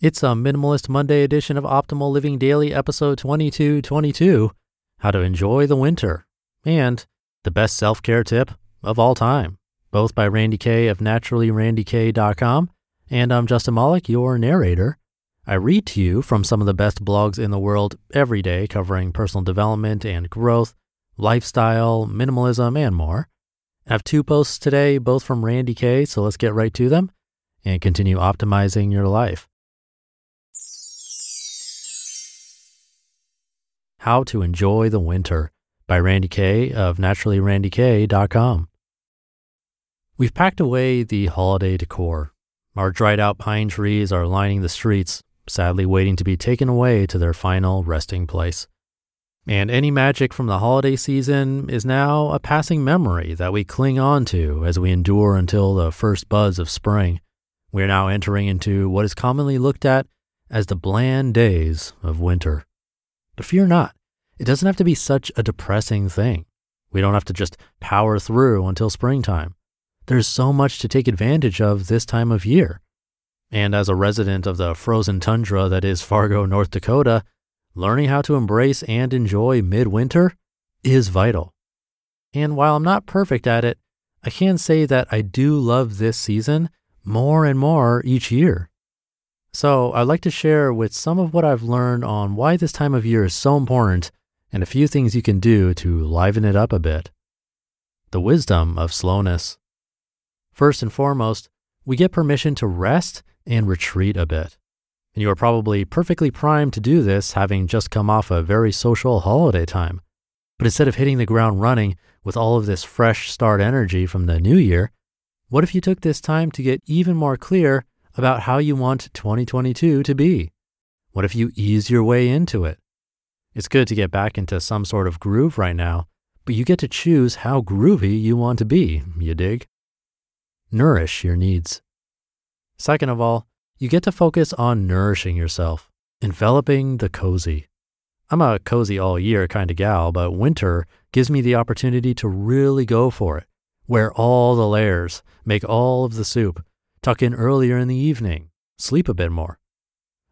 It's a Minimalist Monday edition of Optimal Living Daily, episode 2222 How to Enjoy the Winter, and the best self care tip of all time, both by Randy Kay of naturallyrandyk.com. And I'm Justin Malik, your narrator. I read to you from some of the best blogs in the world every day covering personal development and growth, lifestyle, minimalism, and more. I have two posts today, both from Randy Kay, so let's get right to them and continue optimizing your life. How to Enjoy the Winter by Randy Kay of naturallyrandyk.com. We've packed away the holiday decor. Our dried out pine trees are lining the streets, sadly waiting to be taken away to their final resting place. And any magic from the holiday season is now a passing memory that we cling on to as we endure until the first buzz of spring. We are now entering into what is commonly looked at as the bland days of winter. But fear not, it doesn't have to be such a depressing thing. We don't have to just power through until springtime. There's so much to take advantage of this time of year. And as a resident of the frozen tundra that is Fargo, North Dakota, learning how to embrace and enjoy midwinter is vital. And while I'm not perfect at it, I can say that I do love this season more and more each year. So, I'd like to share with some of what I've learned on why this time of year is so important and a few things you can do to liven it up a bit. The wisdom of slowness. First and foremost, we get permission to rest and retreat a bit. And you are probably perfectly primed to do this having just come off a very social holiday time. But instead of hitting the ground running with all of this fresh start energy from the new year, what if you took this time to get even more clear about how you want 2022 to be. What if you ease your way into it? It's good to get back into some sort of groove right now, but you get to choose how groovy you want to be, you dig? Nourish your needs. Second of all, you get to focus on nourishing yourself, enveloping the cozy. I'm a cozy all year kind of gal, but winter gives me the opportunity to really go for it. Wear all the layers, make all of the soup, tuck in earlier in the evening, sleep a bit more.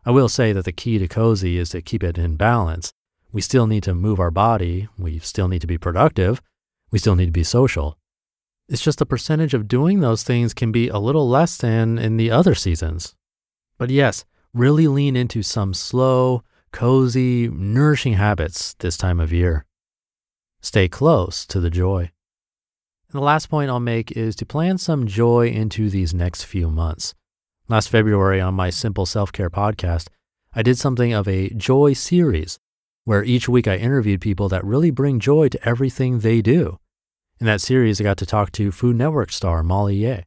I will say that the key to cozy is to keep it in balance. We still need to move our body, we still need to be productive, we still need to be social. It's just the percentage of doing those things can be a little less than in the other seasons. But yes, really lean into some slow, cozy, nourishing habits this time of year. Stay close to the joy. And the last point I'll make is to plan some joy into these next few months. Last February on my Simple Self Care podcast, I did something of a joy series where each week I interviewed people that really bring joy to everything they do. In that series, I got to talk to Food Network star Molly Yeh.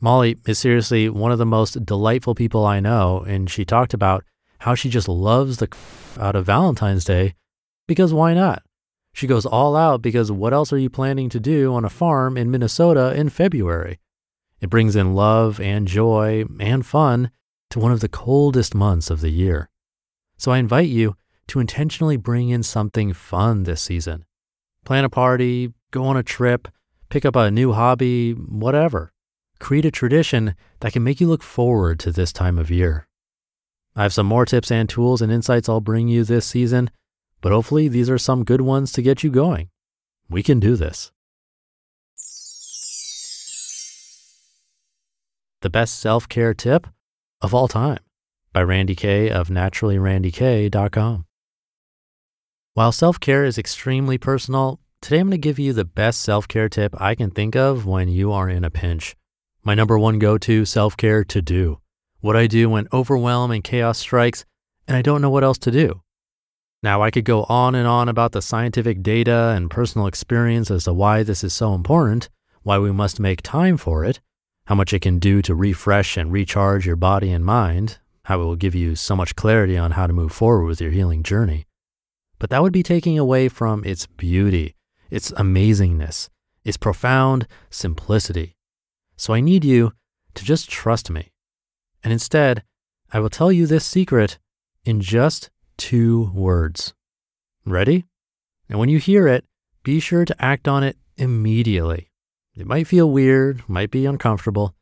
Molly is seriously one of the most delightful people I know, and she talked about how she just loves the out of Valentine's Day because why not? She goes all out because what else are you planning to do on a farm in Minnesota in February? It brings in love and joy and fun to one of the coldest months of the year. So I invite you to intentionally bring in something fun this season. Plan a party, go on a trip, pick up a new hobby, whatever. Create a tradition that can make you look forward to this time of year. I have some more tips and tools and insights I'll bring you this season, but hopefully, these are some good ones to get you going. We can do this. The best self care tip of all time by Randy Kay of naturallyrandyk.com. While self care is extremely personal, today I'm going to give you the best self care tip I can think of when you are in a pinch. My number one go to self care to do. What I do when overwhelm and chaos strikes and I don't know what else to do. Now, I could go on and on about the scientific data and personal experience as to why this is so important, why we must make time for it, how much it can do to refresh and recharge your body and mind, how it will give you so much clarity on how to move forward with your healing journey. But that would be taking away from its beauty, its amazingness, its profound simplicity. So I need you to just trust me. And instead, I will tell you this secret in just two words. Ready? And when you hear it, be sure to act on it immediately. It might feel weird, might be uncomfortable,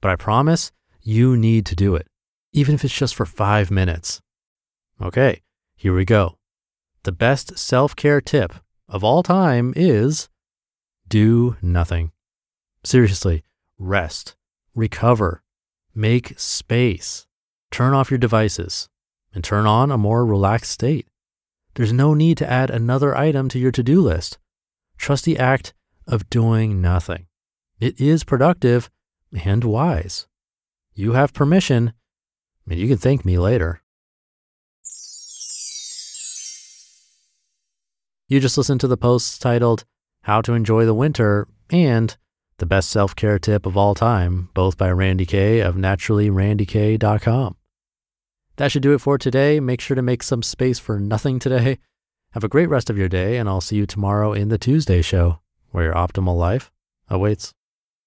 but I promise you need to do it, even if it's just for five minutes. Okay, here we go. The best self care tip of all time is do nothing. Seriously, rest, recover, make space, turn off your devices, and turn on a more relaxed state. There's no need to add another item to your to do list. Trust the act of doing nothing. It is productive and wise. You have permission, and you can thank me later. You just listened to the posts titled How to Enjoy the Winter and The Best Self Care Tip of All Time, both by Randy Kay of naturallyrandyk.com. That should do it for today. Make sure to make some space for nothing today. Have a great rest of your day, and I'll see you tomorrow in the Tuesday show, where your optimal life awaits.